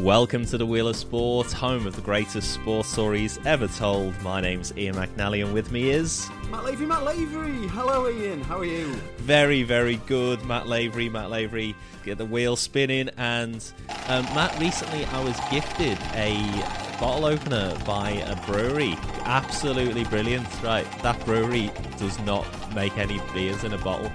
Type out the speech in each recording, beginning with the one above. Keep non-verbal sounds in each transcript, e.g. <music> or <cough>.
Welcome to the Wheel of Sport, home of the greatest sports stories ever told. My name's Ian McNally, and with me is Matt Lavery. Matt Lavery. Hello, Ian. How are you? very, very good Matt Lavery. Matt Lavery, get the wheel spinning. And um, Matt, recently I was gifted a bottle opener by a brewery. Absolutely brilliant. Right, that brewery does not make any beers in a bottle.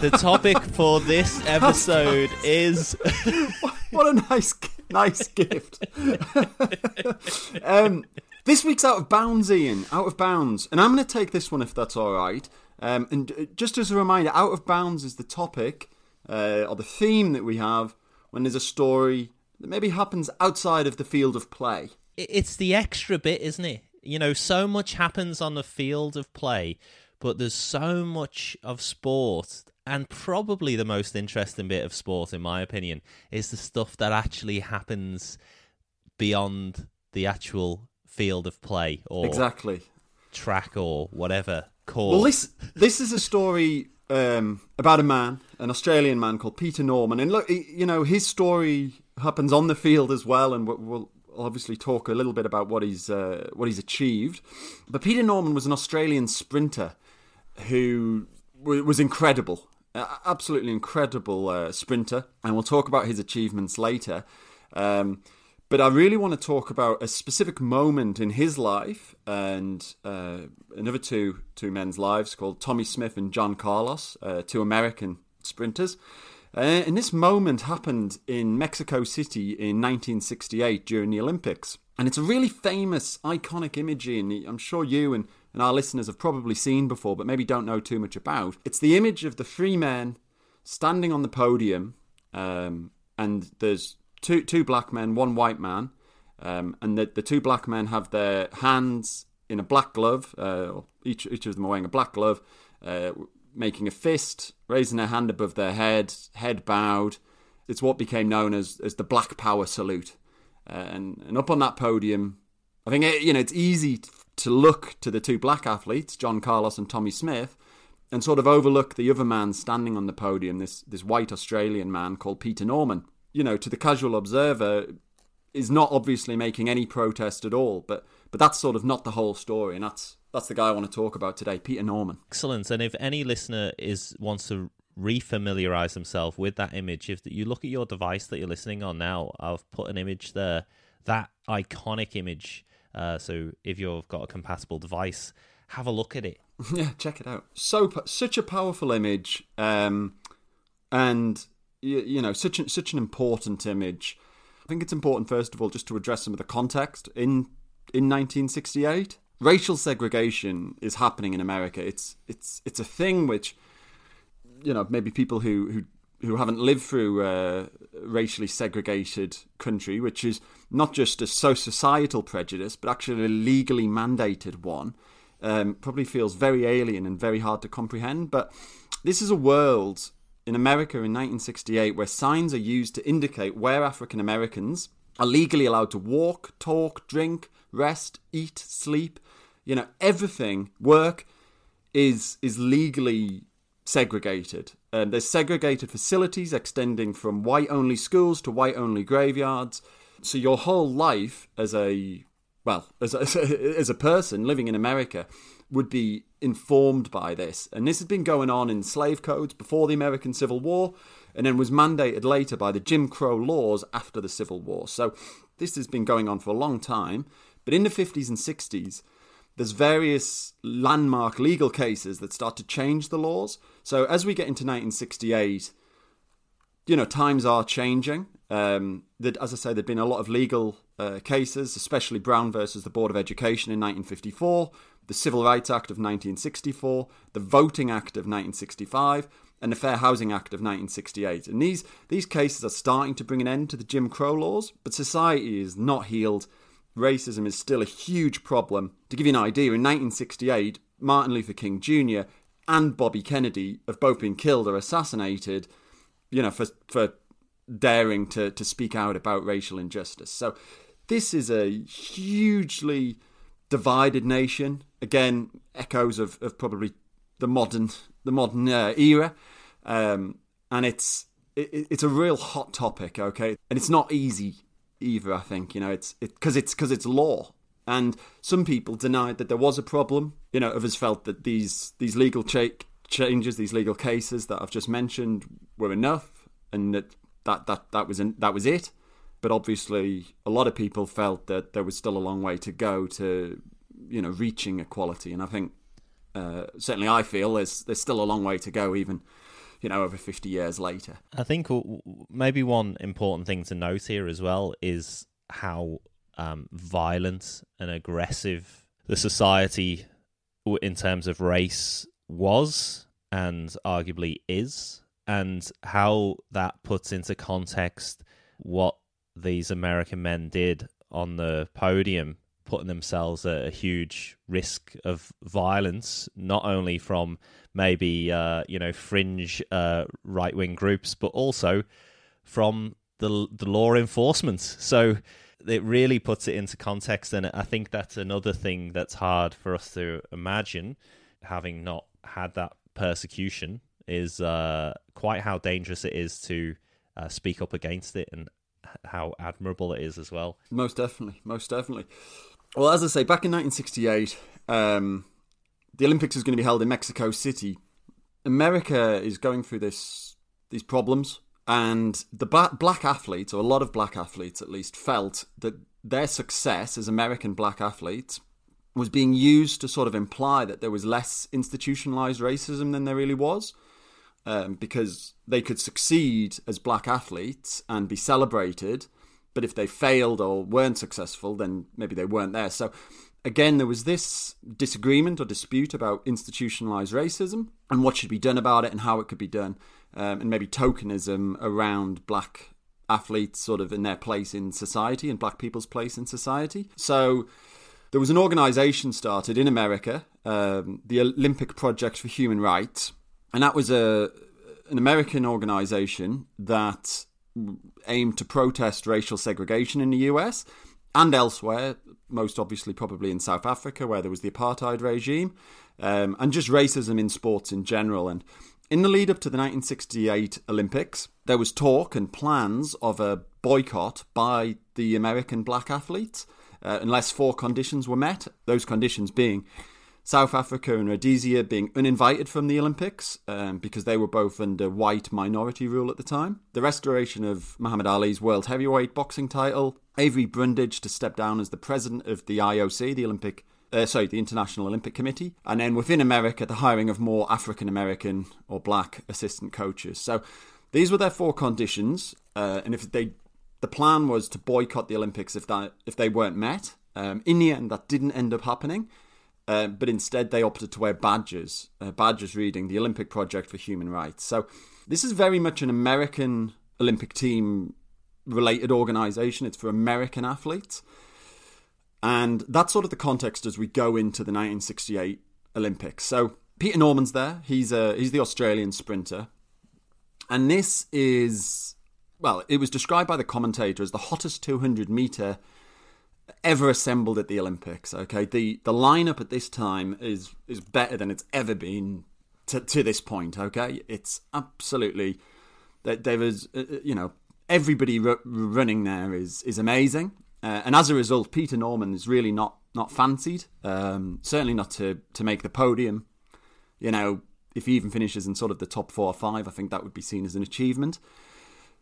The topic for this <laughs> episode is <laughs> What a nice, <laughs> nice gift. <laughs> um, this week's out of bounds, Ian. Out of bounds, and I'm going to take this one if that's all right. Um, and uh, just as a reminder, out of bounds is the topic uh, or the theme that we have when there's a story that maybe happens outside of the field of play. it's the extra bit, isn't it? You know, so much happens on the field of play, but there's so much of sport, and probably the most interesting bit of sport, in my opinion, is the stuff that actually happens beyond the actual field of play or Exactly. track or whatever. Course. Well, this this is a story um, about a man, an Australian man called Peter Norman, and look, you know, his story happens on the field as well, and we'll, obviously talk a little bit about what he's uh, what he's achieved. But Peter Norman was an Australian sprinter who was incredible, absolutely incredible uh, sprinter, and we'll talk about his achievements later. Um, but I really want to talk about a specific moment in his life and uh, another two two men's lives called Tommie Smith and John Carlos, uh, two American sprinters. Uh, and this moment happened in Mexico City in 1968 during the Olympics. And it's a really famous, iconic image, and I'm sure you and, and our listeners have probably seen before, but maybe don't know too much about. It's the image of the three men standing on the podium, um, and there's two two black men, one white man, um, and the the two black men have their hands in a black glove. Uh, each each of them are wearing a black glove, uh, making a fist, raising their hand above their head, head bowed. It's what became known as as the Black Power salute. Uh, and and up on that podium, I think it, you know it's easy to look to the two black athletes, John Carlos and Tommie Smith, and sort of overlook the other man standing on the podium, this this white Australian man called Peter Norman. You know, to the casual observer, is not obviously making any protest at all, but but that's sort of not the whole story, and that's that's the guy I want to talk about today, Peter Norman. Excellent. And if any listener is wants to refamiliarize themselves with that image, if you look at your device that you're listening on now, I've put an image there, that iconic image. Uh, so if you've got a compatible device, have a look at it. <laughs> yeah, check it out. So such a powerful image, um, and you, you know such an, such an important image. I think it's important first of all just to address some of the context in in 1968. Racial segregation is happening in America. It's it's it's a thing which you know maybe people who who who haven't lived through a racially segregated country, which is not just a so societal prejudice, but actually a legally mandated one, um, probably feels very alien and very hard to comprehend. But this is a world in America in 1968 where signs are used to indicate where African Americans are legally allowed to walk, talk, drink, rest, eat, sleep. You know, everything, work, is is legally segregated. Um, there's segregated facilities extending from white only schools to white only graveyards. So your whole life as a well as a, <laughs> as a person living in America would be informed by this. And this has been going on in slave codes before the American Civil War and then was mandated later by the Jim Crow laws after the Civil War. So this has been going on for a long time. But in the 50s and 60s, there's various landmark legal cases that start to change the laws. So as we get into 1968, you know, times are changing. Um, that, as I say, there've been a lot of legal uh, cases, especially Brown versus the Board of Education in 1954, the Civil Rights Act of 1964, the Voting Act of 1965, and the Fair Housing Act of 1968. And these these cases are starting to bring an end to the Jim Crow laws, but society is not healed. Racism is still a huge problem. To give you an idea, in 1968, Martin Luther King Jr. and Bobby Kennedy have both been killed or assassinated, you know, for for daring to, to speak out about racial injustice. So this is a hugely divided nation. Again, echoes of, of probably the modern the modern uh, era, um, and it's it, it's a real hot topic. Okay, and it's not easy either. I think you know it's because it, it's because it's law, and some people denied that there was a problem. You know, others felt that these these legal cha- changes, these legal cases that I've just mentioned, were enough, and that that that that was in, that was it. But obviously, a lot of people felt that there was still a long way to go to, you know, reaching equality. And I think uh, certainly I feel there's there's still a long way to go, even you know over 50 years later. I think maybe one important thing to note here as well is how um, violent and aggressive the society in terms of race was and arguably is, and how that puts into context what these American men did on the podium, putting themselves at a huge risk of violence, not only from maybe uh, you know fringe uh, right wing groups, but also from the the law enforcement. So it really puts it into context, and I think that's another thing that's hard for us to imagine, having not had that persecution, is uh, quite how dangerous it is to uh, speak up against it and how admirable it is as well. Most definitely, most definitely. Well, as I say, back in 1968, um, the Olympics is going to be held in Mexico City. America is going through this these problems, and the black athletes, or a lot of black athletes at least, felt that their success as American black athletes was being used to sort of imply that there was less institutionalized racism than there really was um, because they could succeed as black athletes and be celebrated. But if they failed or weren't successful, then maybe they weren't there. So again, there was this disagreement or dispute about institutionalized racism and what should be done about it and how it could be done, um, and maybe tokenism around black athletes sort of in their place in society and black people's place in society. So there was an organization started in America, um, the Olympic Project for Human Rights, and that was a an American organization that aimed to protest racial segregation in the US and elsewhere, most obviously probably in South Africa where there was the apartheid regime, um, and just racism in sports in general. And in the lead up to the 1968 Olympics, there was talk and plans of a boycott by the American black athletes uh, unless four conditions were met. Those conditions being South Africa and Rhodesia being uninvited from the Olympics um, because they were both under white minority rule at the time. The restoration of Muhammad Ali's world heavyweight boxing title. Avery Brundage to step down as the president of the IOC, the Olympic uh, sorry, the International Olympic Committee, and then within America, the hiring of more African American or black assistant coaches. So these were their four conditions, uh, and if they, the plan was to boycott the Olympics if that if they weren't met. Um, in the end, that didn't end up happening. Uh, but instead they opted to wear badges, uh, badges reading the Olympic Project for Human Rights. So this is very much an American Olympic team related organization. It's for American athletes. And that's sort of the context as we go into the 1968 Olympics. So Peter Norman's there. He's a, he's the Australian sprinter. And this is well, it was described by the commentator as the hottest 200 meter ever assembled at the Olympics. Okay, the the lineup at this time is is better than it's ever been to to this point. Okay, it's absolutely that there was uh, uh, you know everybody r- running there is is amazing, uh, and as a result, Peter Norman is really not not fancied. Um, certainly not to to make the podium. You know, if he even finishes in sort of the top four or five, I think that would be seen as an achievement.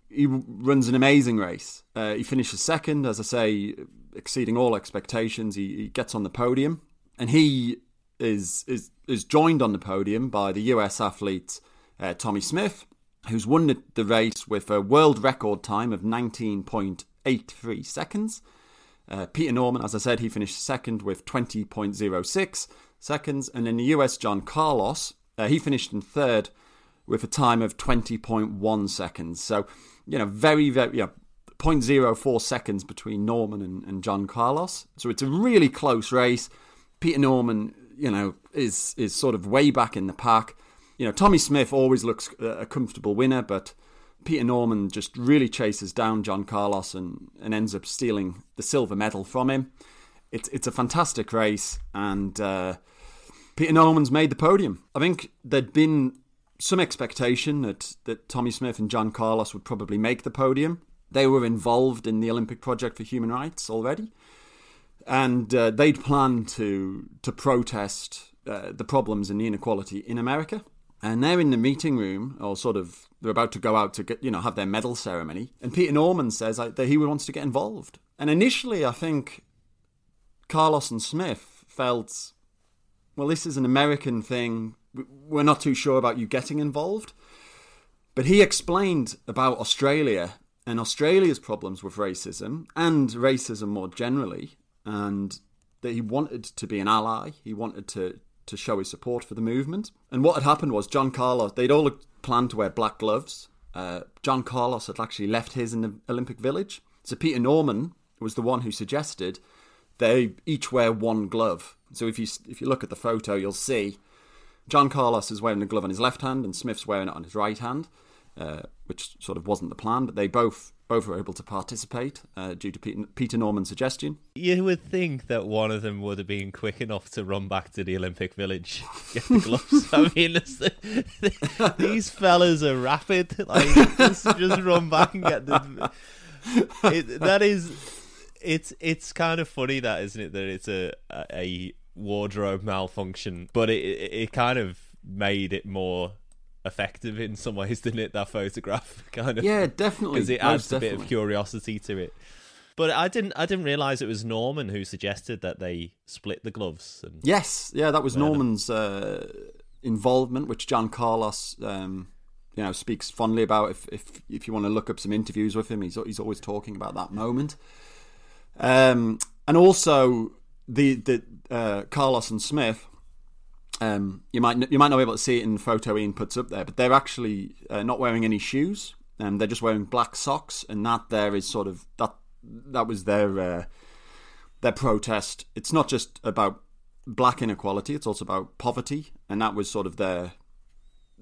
He runs an amazing race. Uh, he finishes second, as I say, exceeding all expectations. He, he gets on the podium, and he is is is joined on the podium by the US athlete uh, Tommie Smith, who's won the, the, race with a world record time of 19.83 seconds. Uh, Peter Norman, as I said, he finished second with 20.06 seconds, and in the US, John Carlos, uh, he finished in third with a time of 20.1 seconds. So, you know, very, very, yeah, 0.04 seconds between Norman and, and John Carlos. So it's a really close race. Peter Norman, you know, is is sort of way back in the pack. You know, Tommie Smith always looks a comfortable winner, but Peter Norman just really chases down John Carlos and, and ends up stealing the silver medal from him. It's it's a fantastic race, and uh, Peter Norman's made the podium. I think there'd been some expectation that, that Tommie Smith and John Carlos would probably make the podium they were involved in the Olympic Project for Human Rights already, and uh, they'd planned to to protest uh, the problems and the inequality in America. And they're in the meeting room, or sort of, they're about to go out to get, you know, have their medal ceremony. And Peter Norman says that he wants to get involved. And initially, I think Carlos and Smith felt, well, this is an American thing. We're not too sure about you getting involved. But he explained about Australia and Australia's problems with racism and racism more generally, and that he wanted to be an ally. He wanted to to show his support for the movement. And what had happened was John Carlos, they'd all planned to wear black gloves. Uh, John Carlos had actually left his in the Olympic Village. So Peter Norman was the one who suggested they each wear one glove. So if you if you look at the photo, you'll see John Carlos is wearing a glove on his left hand and Smith's wearing it on his right hand, uh, which sort of wasn't the plan, but they both both were able to participate uh, due to Peter, Peter Norman's suggestion. You would think that one of them would have been quick enough to run back to the Olympic Village, <laughs> get the gloves. I mean, <laughs> these fellas are rapid. <laughs> Like, just, just run back and get the. It, that is, it's it's kind of funny that isn't it that it's a a wardrobe malfunction, but it, it kind of made it more effective in some ways, <laughs> didn't it? That photograph <laughs> kind of yeah, definitely because it adds a bit of curiosity to it. But I didn't I didn't realize it was Norman who suggested that they split the gloves. And yes, yeah, that was Norman's uh, involvement, which John Carlos. Um, you know, speaks fondly about. If if if you want to look up some interviews with him, he's he's always talking about that moment. Um, and also the the uh, Carlos and Smith um, you might you might not be able to see it in the photo Ian puts up there, but they're actually uh, not wearing any shoes, and um, they're just wearing black socks, and that there is sort of that that was their uh, their protest. It's not just about black inequality; it's also about poverty, and that was sort of their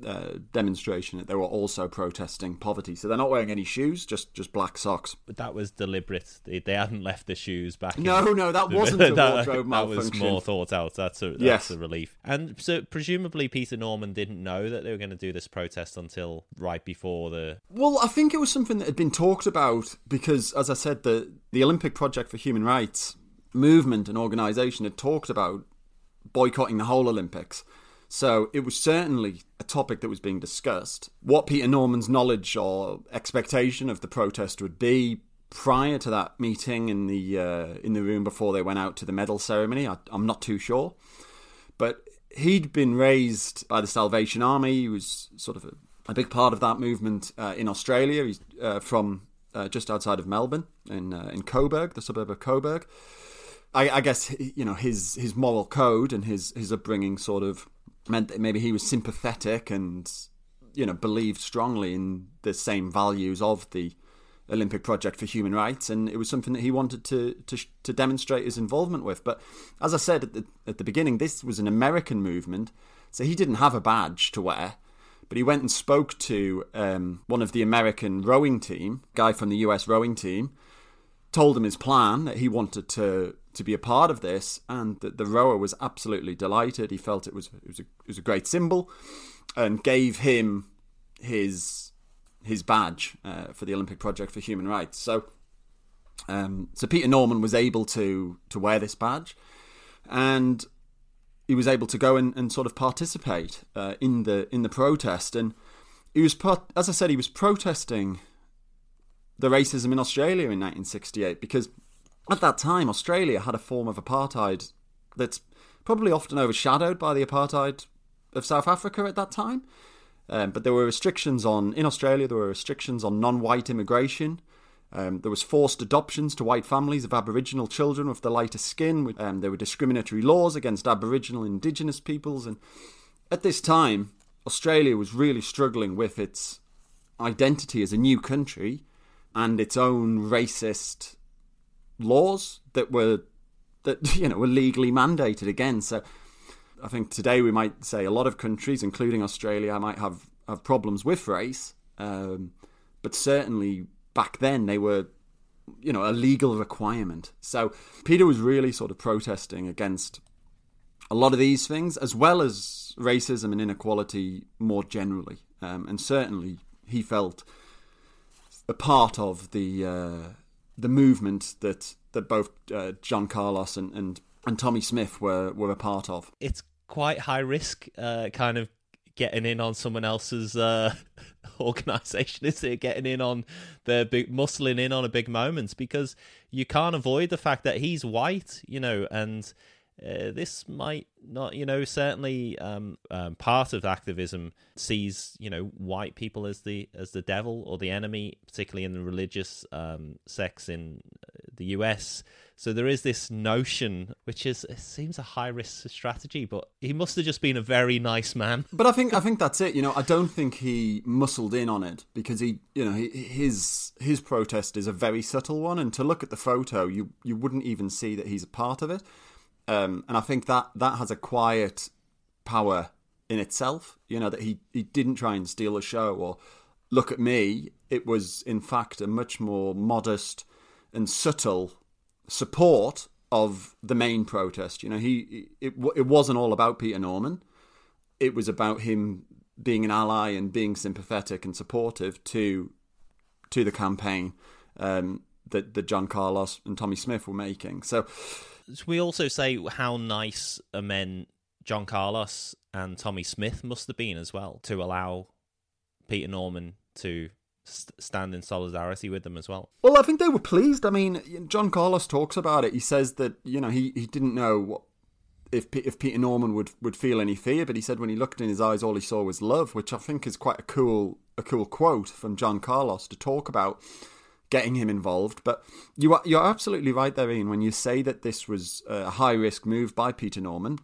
uh, demonstration that they were also protesting poverty. So they're not wearing any shoes, just just black socks. But that was deliberate. They, they hadn't left the shoes back. No, in. no, that wasn't <laughs> a that, wardrobe That was more thought out. That's a that's yes. a relief. And so presumably Peter Norman didn't know that they were going to do this protest until right before the. Well, I think it was something that had been talked about because, as I said, the the Olympic Project for Human Rights movement and organisation had talked about boycotting the whole Olympics so it was certainly a topic that was being discussed. What Peter Norman's knowledge or expectation of the protest would be prior to that meeting in the uh, in the room before they went out to the medal ceremony, I, am not too sure. But he'd been raised by the Salvation Army. He was sort of a, a big part of that movement uh, in Australia. He's uh, from uh, just outside of Melbourne in uh, in Coburg, the suburb of Coburg. I, I guess you know his his moral code and his his upbringing sort of meant that maybe he was sympathetic and you know believed strongly in the same values of the Olympic Project for Human Rights, and it was something that he wanted to to, to demonstrate his involvement with. But as I said at the, at the beginning, this was an American movement, so he didn't have a badge to wear. But he went and spoke to um, one of the American rowing team, guy from the US rowing team, told him his plan that he wanted to to be a part of this, and the, the rower was absolutely delighted. He felt it was it was a, it was a great symbol, and gave him his his badge uh, for the Olympic Project for Human Rights. So, um, so Peter Norman was able to to wear this badge, and he was able to go and, and sort of participate uh, in the in the protest. And he was, as I said, he was protesting the racism in Australia in 1968 because at that time, Australia had a form of apartheid that's probably often overshadowed by the apartheid of South Africa at that time. Um, but there were restrictions on in Australia. There were restrictions on non-white immigration. Um, there was forced adoptions to white families of Aboriginal children with the lighter skin. Um, there were discriminatory laws against Aboriginal Indigenous peoples, and at this time, Australia was really struggling with its identity as a new country and its own racist laws that were that <laughs> you know were legally mandated again. So I think today we might say a lot of countries, including Australia, might have have problems with race, um, but certainly back then they were you know a legal requirement. So Peter was really sort of protesting against a lot of these things, as well as racism and inequality more generally, um, and certainly he felt a part of the uh, the movement that that both uh, John Carlos and, and and Tommie Smith were were a part of. It's quite high risk, uh, kind of getting in on someone else's uh, <laughs> organization, is it? Getting in on the big, muscling in on a big moment because you can't avoid the fact that he's white, you know, and uh, this might not, you know, certainly um, um, part of activism sees, you know, white people as the as the devil or the enemy, particularly in the religious um, sects in uh, the U.S. So there is this notion, which is it seems a high risk strategy, but he must have just been a very nice man. <laughs> But I think I think that's it. You know, I don't think he muscled in on it because he, you know, his his protest is a very subtle one, and to look at the photo, you you wouldn't even see that he's a part of it. Um, and I think that that has a quiet power in itself. You know that he he didn't try and steal a show or look at me. It was in fact a much more modest and subtle support of the main protest. You know, he it it wasn't all about Peter Norman. It was about him being an ally and being sympathetic and supportive to to the campaign um, that that John Carlos and Tommie Smith were making. So we also say how nice a men John Carlos and Tommie Smith must have been as well to allow Peter Norman to st- stand in solidarity with them as well. Well, I think they were pleased. I mean, John Carlos talks about it. He says that you know he, he didn't know what if if Peter Norman would, would feel any fear, but he said when he looked in his eyes, all he saw was love, which I think is quite a cool a cool quote from John Carlos to talk about getting him involved. But you are you're absolutely right there, Ian, when you say that this was a high risk move by Peter Norman.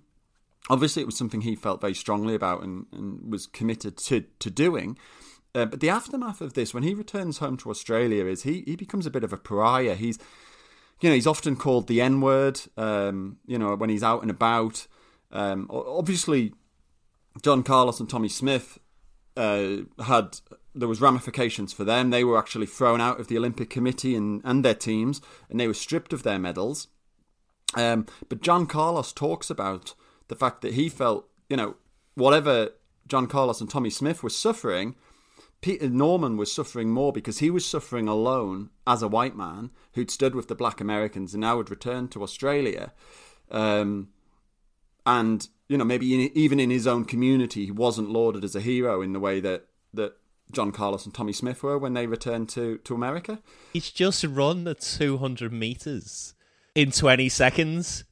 Obviously, it was something he felt very strongly about and, and was committed to to doing. Uh, but the aftermath of this, when he returns home to Australia, is he he becomes a bit of a pariah. He's you know he's often called the N word. Um, you know when he's out and about. Um, obviously, John Carlos and Tommie Smith uh, had there was ramifications for them. They were actually thrown out of the Olympic Committee and, and their teams, and they were stripped of their medals. Um, but John Carlos talks about the fact that he felt, you know, whatever John Carlos and Tommie Smith were suffering, Peter Norman was suffering more because he was suffering alone as a white man who'd stood with the black Americans and now had returned to Australia. Um, and, you know, maybe in, even in his own community, he wasn't lauded as a hero in the way that, that John Carlos and Tommie Smith were when they returned to, to America. He's just run the 200 meters in 20 seconds.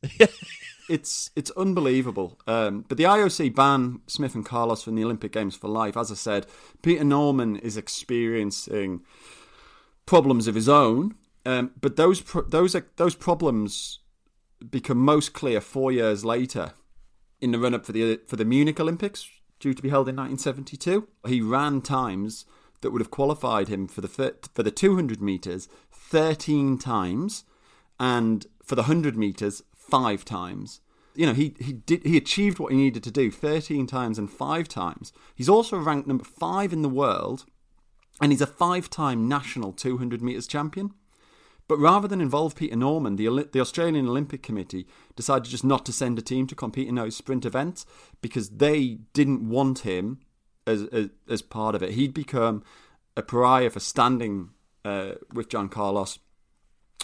<laughs> it's it's unbelievable. Um, but the IOC ban Smith and Carlos from the Olympic Games for life. As I said, Peter Norman is experiencing problems of his own, um, but those pro- those those problems become most clear four years later in the run up for the for the Munich Olympics, due to be held in 1972. He ran times that would have qualified him for the for the 200 meters 13 times, and for the 100 meters five times. You know, he he did he achieved what he needed to do 13 times and five times. He's also ranked number five in the world, and he's a five-time national 200 meters champion. But rather than involve Peter Norman, the, the Australian Olympic Committee decided just not to send a team to compete in those sprint events because they didn't want him as, as, as part of it. He'd become a pariah for standing uh, with John Carlos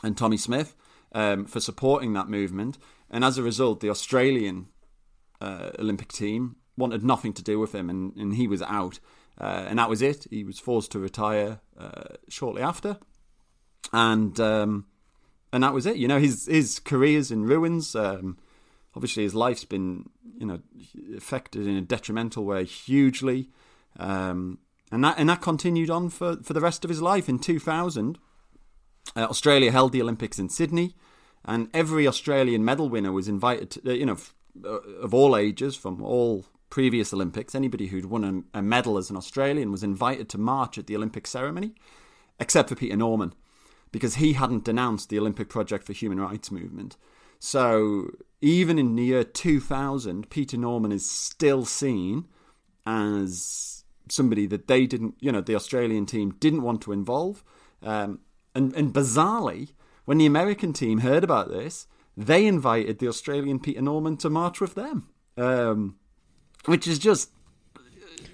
and Tommie Smith um, for supporting that movement. And as a result, the Australian uh, Olympic team wanted nothing to do with him, and, and he was out. Uh, and that was it. He was forced to retire uh, shortly after and um, and that was it. You know, his his career's in ruins. Um, obviously, his life's been you know affected in a detrimental way hugely, um, and that and that continued on for for the rest of his life. In two thousand, uh, Australia held the Olympics in Sydney, and every Australian medal winner was invited. To, you know, uh, of all ages from all previous Olympics, anybody who'd won a, a medal as an Australian was invited to march at the Olympic ceremony, except for Peter Norman because he hadn't denounced the Olympic Project for Human Rights movement. So even in the year 2000, Peter Norman is still seen as somebody that they didn't, you know, the Australian team didn't want to involve. Um, and, and bizarrely, when the American team heard about this, they invited the Australian Peter Norman to march with them, um, which is just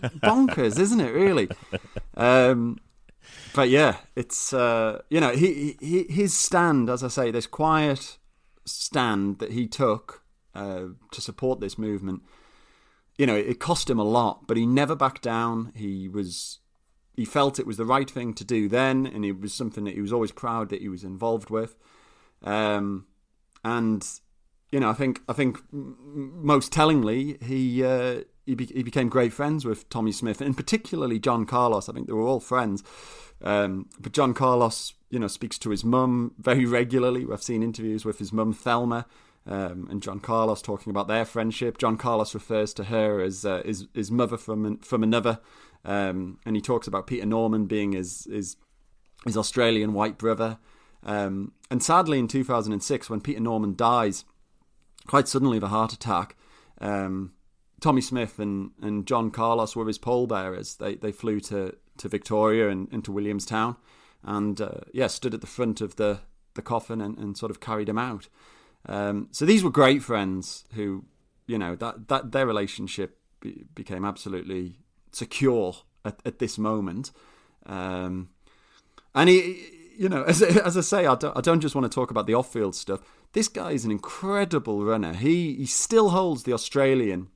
bonkers, isn't it? Really. <laughs> Um, but yeah, it's uh, you know he, he his stand, as I say, this quiet stand that he took uh, to support this movement. You know, it cost him a lot, but he never backed down. He was he felt it was the right thing to do then, and it was something that he was always proud that he was involved with. Um, and you know, I think I think most tellingly, he uh, he, be, he, became great friends with Tommie Smith, and particularly John Carlos. I think they were all friends. Um, but John Carlos, you know, speaks to his mum very regularly. I've seen interviews with his mum Thelma. Um, and John Carlos talking about their friendship. John Carlos refers to her as uh, his, his mother from from another, um, and he talks about Peter Norman being his his, his Australian white brother. Um, and sadly, in 2006, when Peter Norman dies, quite suddenly of a heart attack, um, Tommie Smith and, and John Carlos were his pallbearers. They they flew to, to Victoria and into Williamstown, and uh, yeah, stood at the front of the, the coffin and, and sort of carried him out. Um, so these were great friends who, you know, that that their relationship be, became absolutely secure at, at this moment. Um, and he, you know, <laughs> as, as I say, I don't, I don't just want to talk about the off-field stuff. This guy is an incredible runner. He he still holds the Australian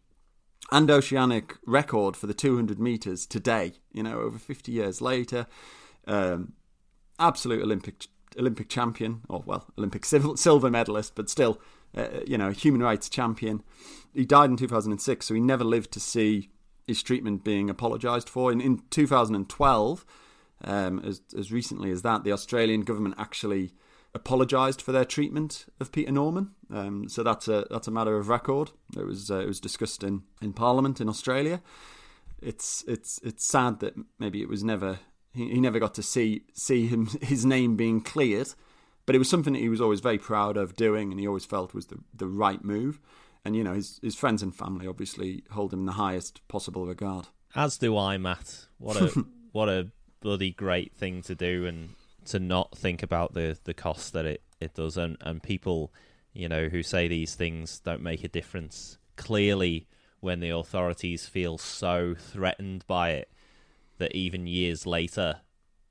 and oceanic record for the 200 meters today. You know, over 50 years later, um, absolute Olympic Olympic champion, or well, Olympic <laughs> silver medalist, but still, uh, you know, human rights champion. He died in 2006, so he never lived to see his treatment being apologised for. In, in 2012, um, as as recently as that, the Australian government actually apologised for their treatment of Peter Norman. Um, so that's a that's a matter of record. It was uh, it was discussed in, in Parliament in Australia. It's it's it's sad that maybe it was never he, he never got to see see him <laughs> his name being cleared, but it was something that he was always very proud of doing, and he always felt was the the right move. And you know his his friends and family obviously hold him in the highest possible regard. As do I, Matt. What a <laughs> what a bloody great thing to do, and to not think about the the cost that it it does, and and people, you know, who say these things don't make a difference. Clearly, when the authorities feel so threatened by it that even years later,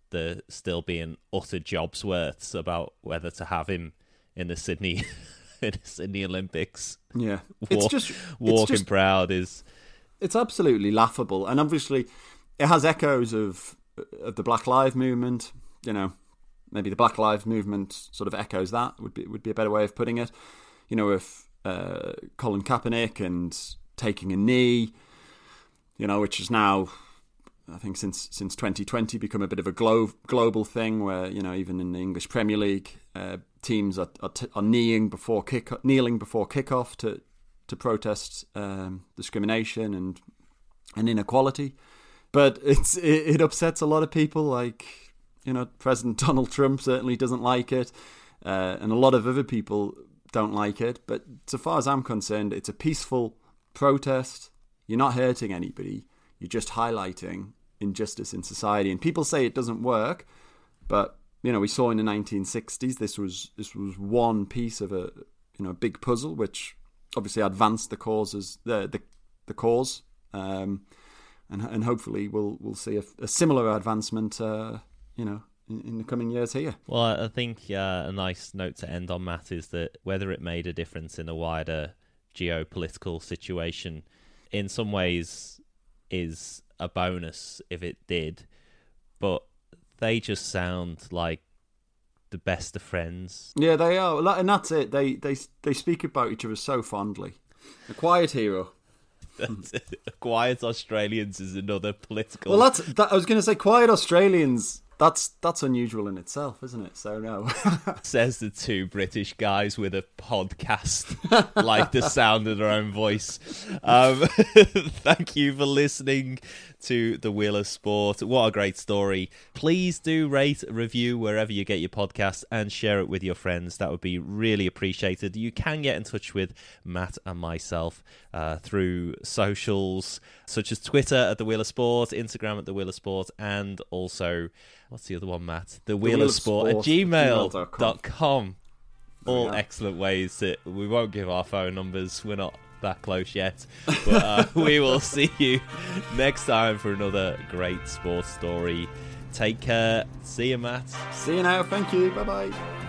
they're still being utter jobs worths about whether to have him in the Sydney <laughs> in the Sydney Olympics. Yeah, <laughs> it's just walking it's just, proud is. It's absolutely laughable, and obviously, it has echoes of of the Black Lives movement. You know, maybe the Black Lives Movement sort of echoes that would be would be a better way of putting it. You know, with uh, Colin Kaepernick and taking a knee, you know, which is now I think since since 2020 become a bit of a glo- global thing where you know even in the English Premier League uh, teams are, are, t- are, kneeling before kick kneeling before kickoff to to protest um, discrimination and and inequality. But it's it, it upsets a lot of people like you know, President <laughs> Donald Trump certainly doesn't like it, uh, and a lot of other people don't like it. But so far as I'm concerned, it's a peaceful protest. You're not hurting anybody. You're just highlighting injustice in society. And people say it doesn't work, but you know, we saw in the 1960s this was this was one piece of a you know big puzzle, which obviously advanced the causes the the, the cause. Um, and, and hopefully we'll we'll see a, a similar advancement uh, you know, in, in the coming years here. Well, I think uh, a nice note to end on, Matt, is that whether it made a difference in a wider geopolitical situation, in some ways, is a bonus if it did. But they just sound like the best of friends. Yeah, they are, and that's it. They they they speak about each other so fondly. A quiet hero. <laughs> quiet Australians is another political. Well, that's that, I was going to say. Quiet Australians that's that's unusual in itself, isn't it? So no. <laughs> Says the two British guys with a podcast <laughs> like the sound of their own voice. Um, <laughs> thank you for listening to the Wheel of Sport. What a great story! Please do rate, review wherever you get your podcast, and share it with your friends. That would be really appreciated. You can get in touch with Matt and myself uh, through socials such as Twitter at the Wheel of Sport, Instagram at the Wheel of Sport, and also what's the other one, Matt? The Wheel, the Wheel of Sport, Sport at gmail.com. gmail.com. All excellent ways that we won't give our phone numbers. We're not that close yet. But uh, <laughs> we will see you next time for another great sports story. Take care. See you, Matt. See you now. Thank you. Bye bye.